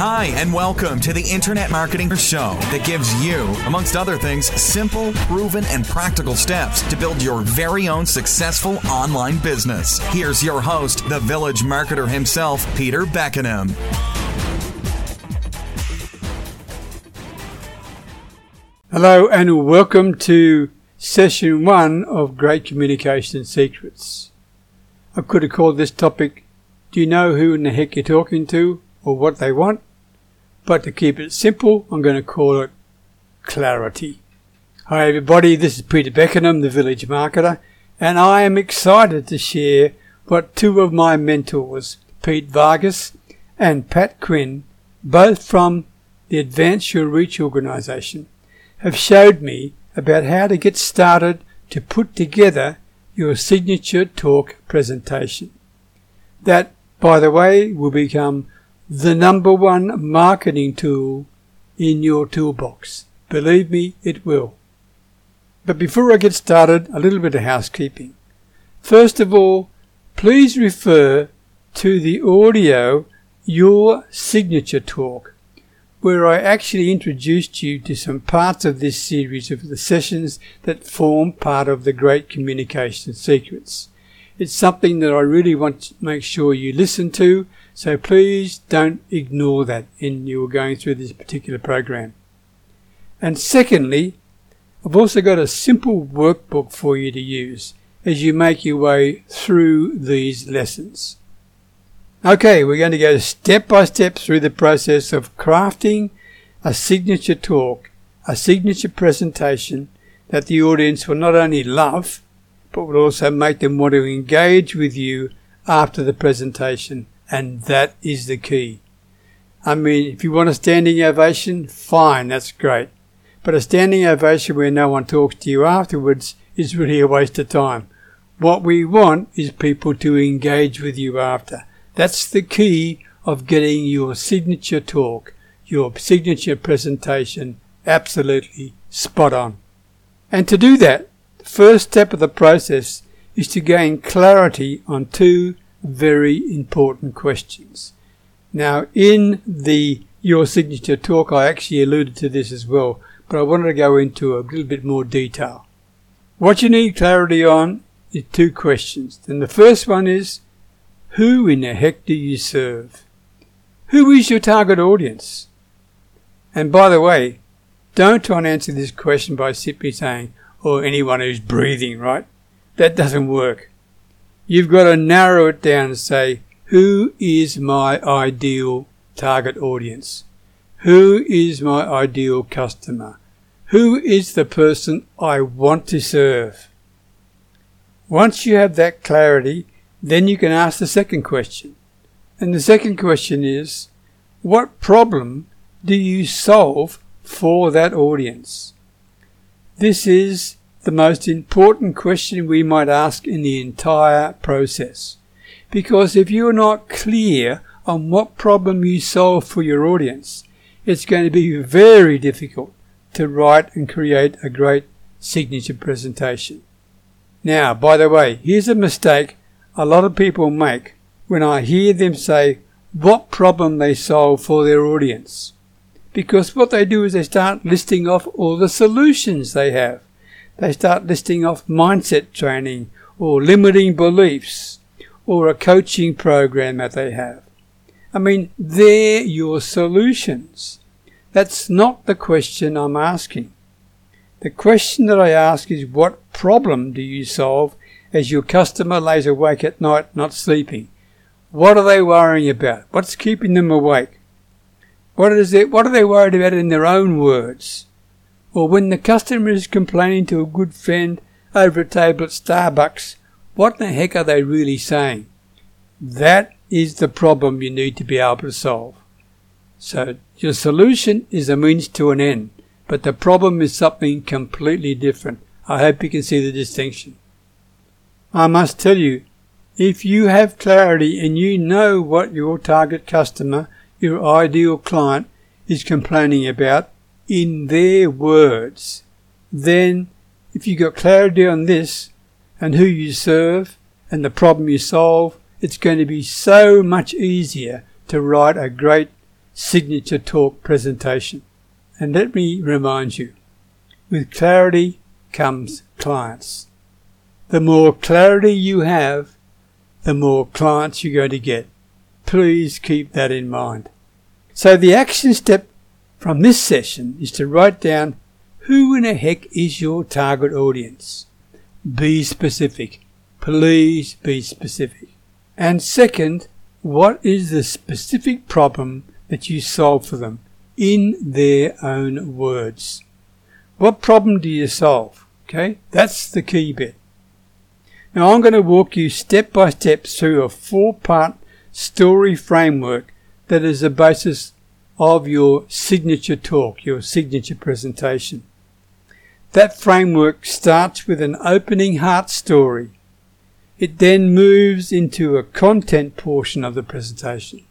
Hi, and welcome to the Internet Marketing Show that gives you, amongst other things, simple, proven, and practical steps to build your very own successful online business. Here's your host, the village marketer himself, Peter Beckenham. Hello, and welcome to session one of Great Communication Secrets. I could have called this topic, Do you know who in the heck you're talking to or what they want? But to keep it simple, I'm going to call it clarity. Hi everybody, this is Peter Beckenham, the Village Marketer, and I am excited to share what two of my mentors, Pete Vargas and Pat Quinn, both from the Advance Your Reach organization, have showed me about how to get started to put together your signature talk presentation. That, by the way, will become the number one marketing tool in your toolbox. Believe me, it will. But before I get started, a little bit of housekeeping. First of all, please refer to the audio Your Signature Talk, where I actually introduced you to some parts of this series of the sessions that form part of the Great Communication Secrets. It's something that I really want to make sure you listen to so please don't ignore that in you're going through this particular program. And secondly, I've also got a simple workbook for you to use as you make your way through these lessons. Okay, we're going to go step by step through the process of crafting a signature talk, a signature presentation that the audience will not only love, but will also make them want to engage with you after the presentation and that is the key. I mean, if you want a standing ovation, fine, that's great. But a standing ovation where no one talks to you afterwards is really a waste of time. What we want is people to engage with you after. That's the key of getting your signature talk, your signature presentation absolutely spot on. And to do that, the first step of the process is to gain clarity on two very important questions. Now, in the Your Signature talk, I actually alluded to this as well, but I wanted to go into a little bit more detail. What you need clarity on is two questions. And the first one is, who in the heck do you serve? Who is your target audience? And by the way, don't try and answer this question by simply saying, or anyone who's breathing, right? That doesn't work. You've got to narrow it down and say, who is my ideal target audience? Who is my ideal customer? Who is the person I want to serve? Once you have that clarity, then you can ask the second question. And the second question is, what problem do you solve for that audience? This is the most important question we might ask in the entire process. Because if you're not clear on what problem you solve for your audience, it's going to be very difficult to write and create a great signature presentation. Now, by the way, here's a mistake a lot of people make when I hear them say what problem they solve for their audience. Because what they do is they start listing off all the solutions they have they start listing off mindset training or limiting beliefs or a coaching program that they have. I mean, they're your solutions. That's not the question I'm asking. The question that I ask is what problem do you solve as your customer lays awake at night not sleeping? What are they worrying about? What's keeping them awake? What is it, what are they worried about in their own words? Or when the customer is complaining to a good friend over a table at Starbucks, what the heck are they really saying? That is the problem you need to be able to solve. So your solution is a means to an end, but the problem is something completely different. I hope you can see the distinction. I must tell you, if you have clarity and you know what your target customer, your ideal client, is complaining about, in their words, then if you got clarity on this and who you serve and the problem you solve, it's going to be so much easier to write a great signature talk presentation. And let me remind you, with clarity comes clients. The more clarity you have, the more clients you're going to get. Please keep that in mind. So the action step from this session is to write down who in the heck is your target audience. Be specific. Please be specific. And second, what is the specific problem that you solve for them in their own words? What problem do you solve? Okay, that's the key bit. Now I'm going to walk you step by step through a four part story framework that is the basis of your signature talk, your signature presentation. That framework starts with an opening heart story. It then moves into a content portion of the presentation.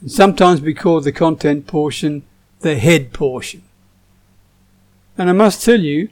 And sometimes we call the content portion the head portion. And I must tell you,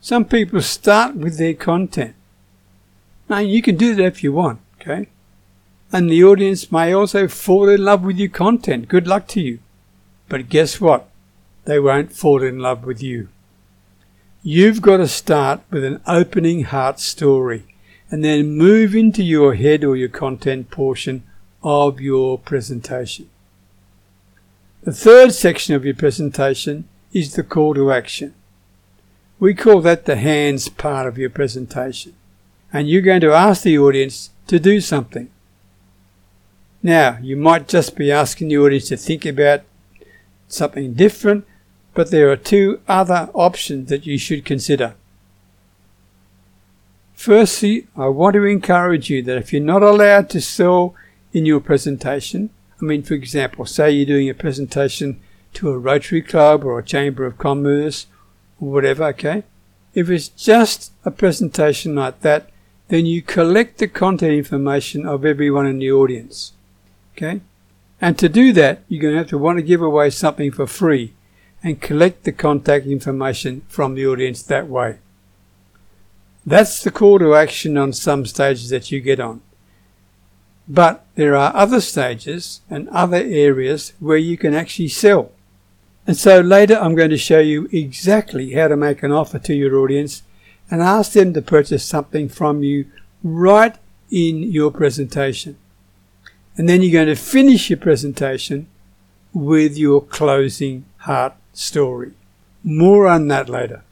some people start with their content. Now you can do that if you want, okay? And the audience may also fall in love with your content. Good luck to you. But guess what? They won't fall in love with you. You've got to start with an opening heart story and then move into your head or your content portion of your presentation. The third section of your presentation is the call to action. We call that the hands part of your presentation. And you're going to ask the audience to do something. Now, you might just be asking the audience to think about something different, but there are two other options that you should consider. Firstly, I want to encourage you that if you're not allowed to sell in your presentation, I mean, for example, say you're doing a presentation to a Rotary Club or a Chamber of Commerce or whatever, okay? If it's just a presentation like that, then you collect the content information of everyone in the audience, okay? And to do that, you're going to have to want to give away something for free and collect the contact information from the audience that way. That's the call to action on some stages that you get on. But there are other stages and other areas where you can actually sell. And so later I'm going to show you exactly how to make an offer to your audience and ask them to purchase something from you right in your presentation. And then you're going to finish your presentation with your closing heart story. More on that later.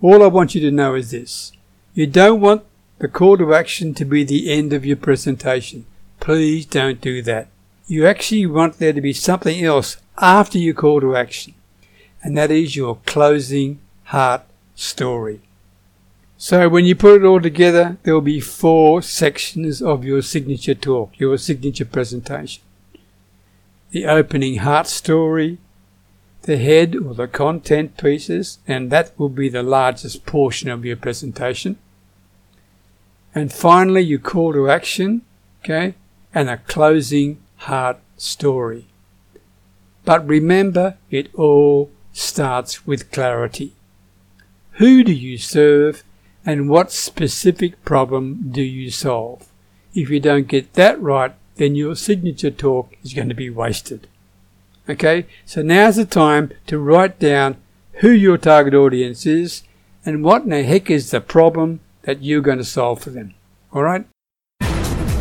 All I want you to know is this. You don't want the call to action to be the end of your presentation. Please don't do that. You actually want there to be something else after your call to action. And that is your closing heart story. So when you put it all together, there will be four sections of your signature talk, your signature presentation. The opening heart story, the head or the content pieces, and that will be the largest portion of your presentation. And finally, your call to action, okay, and a closing heart story. But remember, it all starts with clarity. Who do you serve and what specific problem do you solve? If you don't get that right, then your signature talk is going to be wasted. Okay, so now's the time to write down who your target audience is and what in the heck is the problem that you're going to solve for them. All right?